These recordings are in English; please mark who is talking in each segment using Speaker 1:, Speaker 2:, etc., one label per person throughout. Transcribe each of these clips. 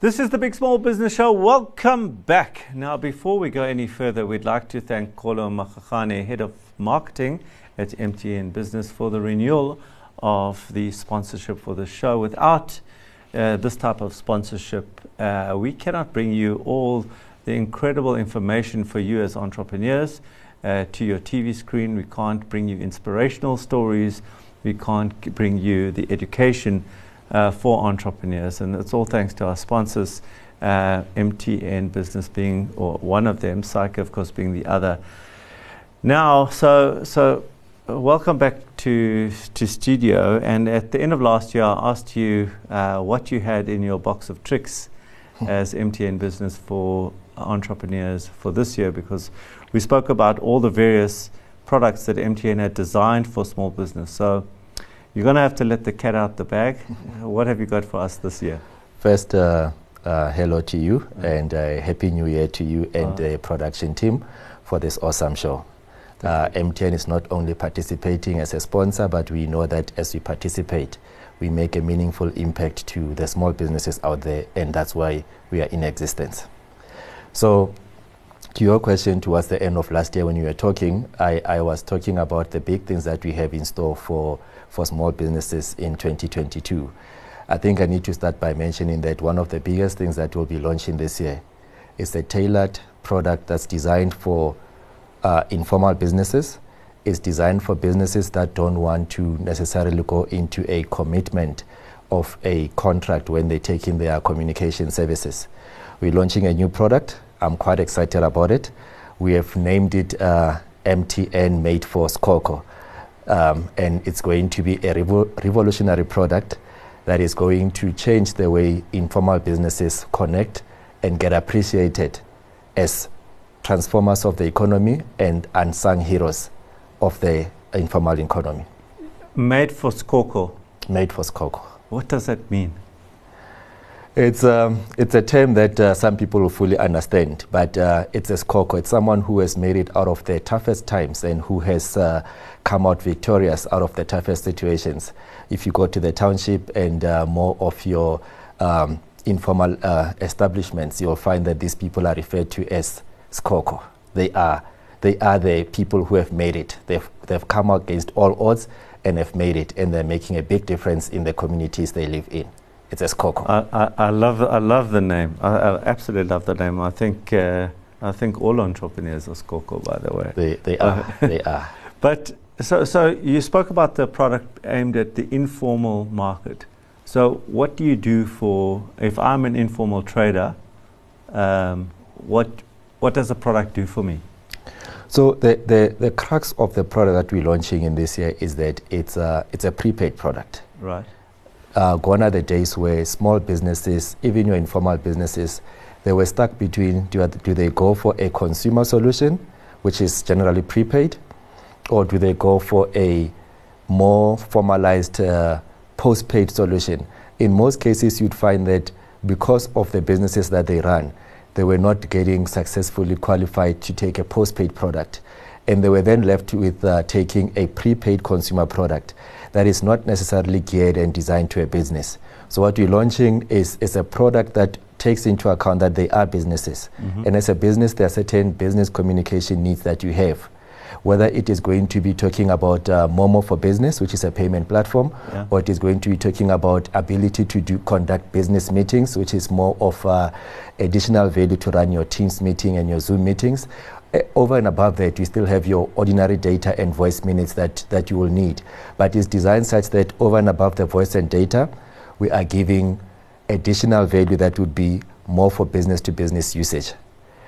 Speaker 1: This is the Big Small Business Show. Welcome back. Now, before we go any further, we'd like to thank Kolo Makhakhane, Head of Marketing at MTN Business, for the renewal of the sponsorship for the show. Without uh, this type of sponsorship, uh, we cannot bring you all the incredible information for you as entrepreneurs uh, to your TV screen. We can't bring you inspirational stories. We can't bring you the education uh, for entrepreneurs. And it's all thanks to our sponsors, uh, MTN Business being or one of them, SAICA, of course, being the other. Now, so, so uh, welcome back to, to studio. And at the end of last year, I asked you uh, what you had in your box of tricks as MTN Business for entrepreneurs for this year because we spoke about all the various products that MTN had designed for small business. So, you're going to have to let the cat out the bag. what have you got for us this year?
Speaker 2: First, uh, uh, hello to you and uh, Happy New Year to you and the production team for this awesome show. Uh, MTN is not only participating as a sponsor, but we know that as we participate, we make a meaningful impact to the small businesses out there, and that's why we are in existence. So, to your question, towards the end of last year when you were talking, I, I was talking about the big things that we have in store for for small businesses in 2022. I think I need to start by mentioning that one of the biggest things that we'll be launching this year is a tailored product that's designed for uh, informal businesses. It's designed for businesses that don't want to necessarily go into a commitment of a contract when they take in their communication services. We're launching a new product. I'm quite excited about it. We have named it uh, MTN Made for Skhokho um, and it's going to be a revo revolutionary product that is going to change the way informal businesses connect and get appreciated as transformers of the economy and unsung heroes of the informal economy.
Speaker 1: Made for Skhokho.
Speaker 2: Made for Skhokho.
Speaker 1: What does that mean?
Speaker 2: It's, um, it's a term that uh, some people will fully understand, but uh, it's a Skhokho. It's someone who has made it out of the toughest times and who has uh, come out victorious out of the toughest situations. If you go to the township and uh, more of your um, informal uh, establishments, you'll find that these people are referred to as Skhokho. They are, they are the people who have made it. They've, they've come out against all odds and have made it, and they're making a big difference in the communities they live in. It's a Skhokho.
Speaker 1: I, I, I, love, I love the name. I, I absolutely love the name. I think, uh, I think all entrepreneurs are Skhokho, by the way.
Speaker 2: They, they are. they are.
Speaker 1: But so, so you spoke about the product aimed at the informal market. So, what do you do for if I'm an informal trader? Um, what what does the product do for me?
Speaker 2: So the, the, the crux of the product that we're launching in this year is that it's a, it's a prepaid product.
Speaker 1: Right
Speaker 2: uh, gone are the days where small businesses, even your informal businesses, they were stuck between do, do they go for a consumer solution, which is generally prepaid, or do they go for a more formalized uh, postpaid solution? In most cases, you'd find that because of the businesses that they run, they were not getting successfully qualified to take a postpaid product. And they were then left with uh, taking a prepaid consumer product that is not necessarily geared and designed to a business. So what we're launching is, is a product that takes into account that they are businesses. Mm-hmm. And as a business, there are certain business communication needs that you have. Whether it is going to be talking about uh, Momo for Business, which is a payment platform, yeah. or it is going to be talking about ability to do conduct business meetings, which is more of uh, additional value to run your Teams meeting and your Zoom meetings, over and above that, you still have your ordinary data and voice minutes that, that you will need. But it's designed such that over and above the voice and data, we are giving additional value that would be more for business to business usage.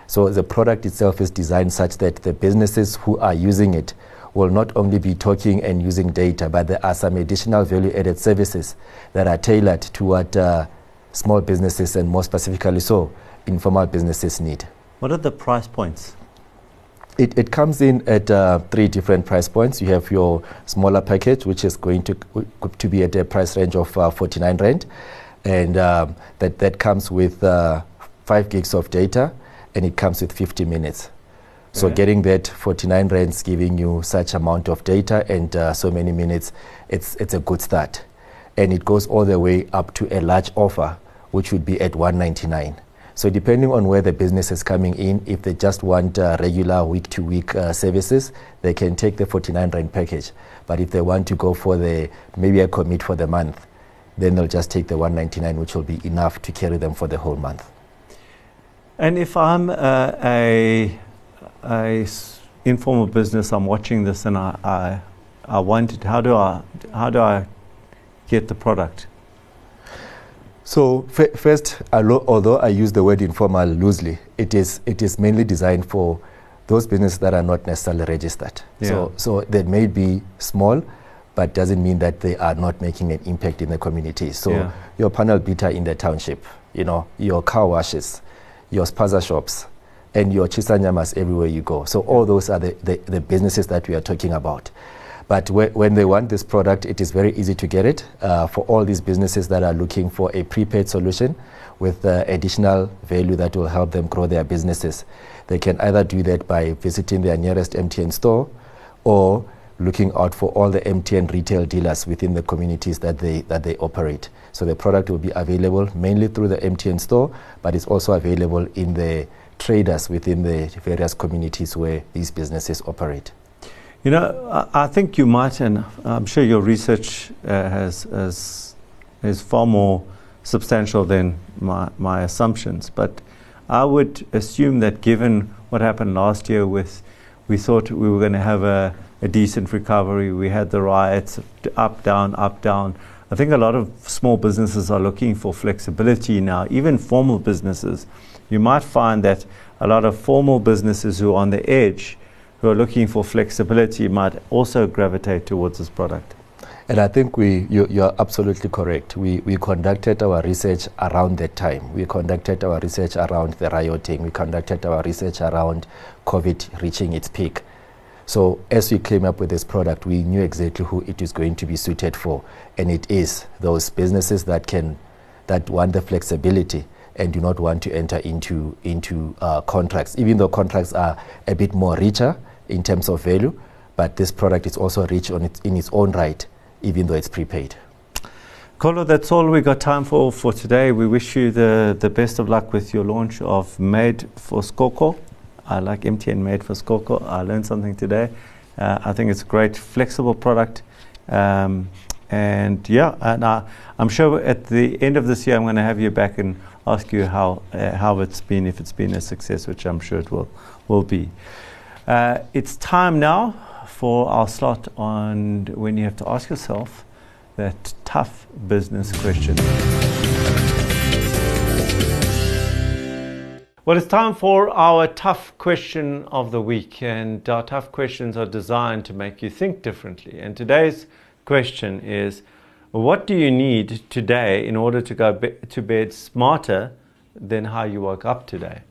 Speaker 2: So the product itself is designed such that the businesses who are using it will not only be talking and using data, but there are some additional value added services that are tailored to what uh, small businesses and more specifically so informal businesses need.
Speaker 1: What are the price points?
Speaker 2: It, it comes in at uh, three different price points. You have your smaller package, which is going to, to be at a price range of uh, 49 Rand. And um, that, that comes with uh, 5 gigs of data and it comes with 50 minutes. So yeah. getting that 49 rands giving you such amount of data and uh, so many minutes, it's, it's a good start. And it goes all the way up to a large offer which would be at 199. So depending on where the business is coming in, if they just want uh, regular week-to-week uh, services, they can take the 49 rand package. But if they want to go for the maybe a commit for the month, then they'll just take the 199, which will be enough to carry them for the whole month.
Speaker 1: And if I'm uh, a, a informal business, I'm watching this and I, I, I want it, how do I, how do I get the product?
Speaker 2: So f- first, although I use the word informal loosely, it is, it is mainly designed for those businesses that are not necessarily registered. Yeah. So, so they may be small, but doesn't mean that they are not making an impact in the community. So yeah. your panel beater in the township, you know, your car washes, your spaza shops, and your shisanyamas everywhere you go. So all those are the, the, the businesses that we are talking about. But wh- when they want this product, it is very easy to get it uh, for all these businesses that are looking for a prepaid solution with uh, additional value that will help them grow their businesses. They can either do that by visiting their nearest MTN store or looking out for all the MTN retail dealers within the communities that they, that they operate. So the product will be available mainly through the MTN store, but it's also available in the traders within the various communities where these businesses operate.
Speaker 1: You know, I, I think you might, and I'm sure your research uh, has, has, is far more substantial than my, my assumptions, but I would assume that given what happened last year with, we thought we were going to have a a decent recovery. We had the riots up, down, up, down. I think a lot of small businesses are looking for flexibility now, even formal businesses. You might find that a lot of formal businesses who are on the edge, who are looking for flexibility, might also gravitate towards this product.
Speaker 2: And I think we, you, you, are absolutely correct. We, we conducted our research around that time. We conducted our research around the rioting. We conducted our research around COVID reaching its peak. So as we came up with this product, we knew exactly who it is going to be suited for, and it is those businesses that can, that want the flexibility and do not want to enter into into uh, contracts, even though contracts are a bit more richer in terms of value. But this product is also rich its, in its own right, even though it's prepaid.
Speaker 1: Kolo, that's all we got time for for today. We wish you the, the best of luck with your launch of Made for Skhokho. I like MTN made for Skhokho. I learned something today. Uh, I think it's a great, flexible product. Um, and yeah, and I, am sure at the end of this year, I'm going to have you back and ask you how uh, how it's been, if it's been a success, which I'm sure it will will be. Uh, it's time now for our slot on when you have to ask yourself that tough business question. Well, it's time for our tough question of the week, and our tough questions are designed to make you think differently. And today's question is What do you need today in order to go be- to bed smarter than how you woke up today?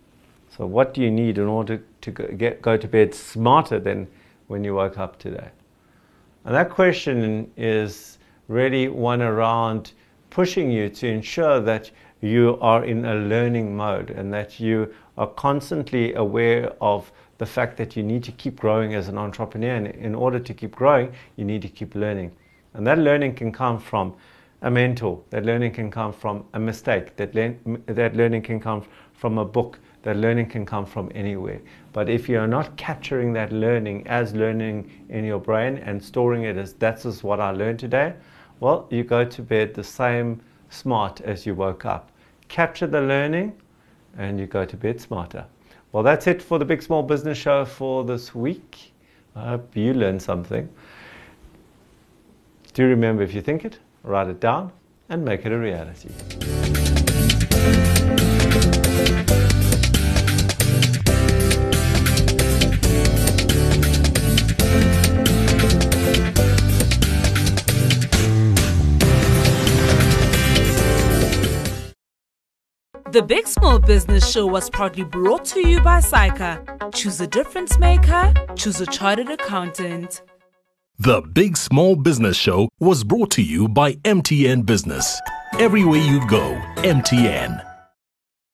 Speaker 1: So, what do you need in order to go, get, go to bed smarter than when you woke up today? And that question is really one around pushing you to ensure that you are in a learning mode and that you are constantly aware of the fact that you need to keep growing as an entrepreneur. And in order to keep growing, you need to keep learning. And that learning can come from a mentor, that learning can come from a mistake, that, le- that learning can come from a book, that learning can come from anywhere. But if you are not capturing that learning as learning in your brain and storing it as that's just what I learned today, well, you go to bed the same smart as you woke up capture the learning, and you go to bed smarter. Well, that's it for the Big Small Business Show for this week. I hope you learned something. Do remember if you think it, write it down and make it a reality.
Speaker 3: The Big Small Business Show was proudly brought to you by SAICA. Choose a difference maker, choose a chartered accountant.
Speaker 4: The Big Small Business Show was brought to you by MTN Business. Everywhere you go, MTN.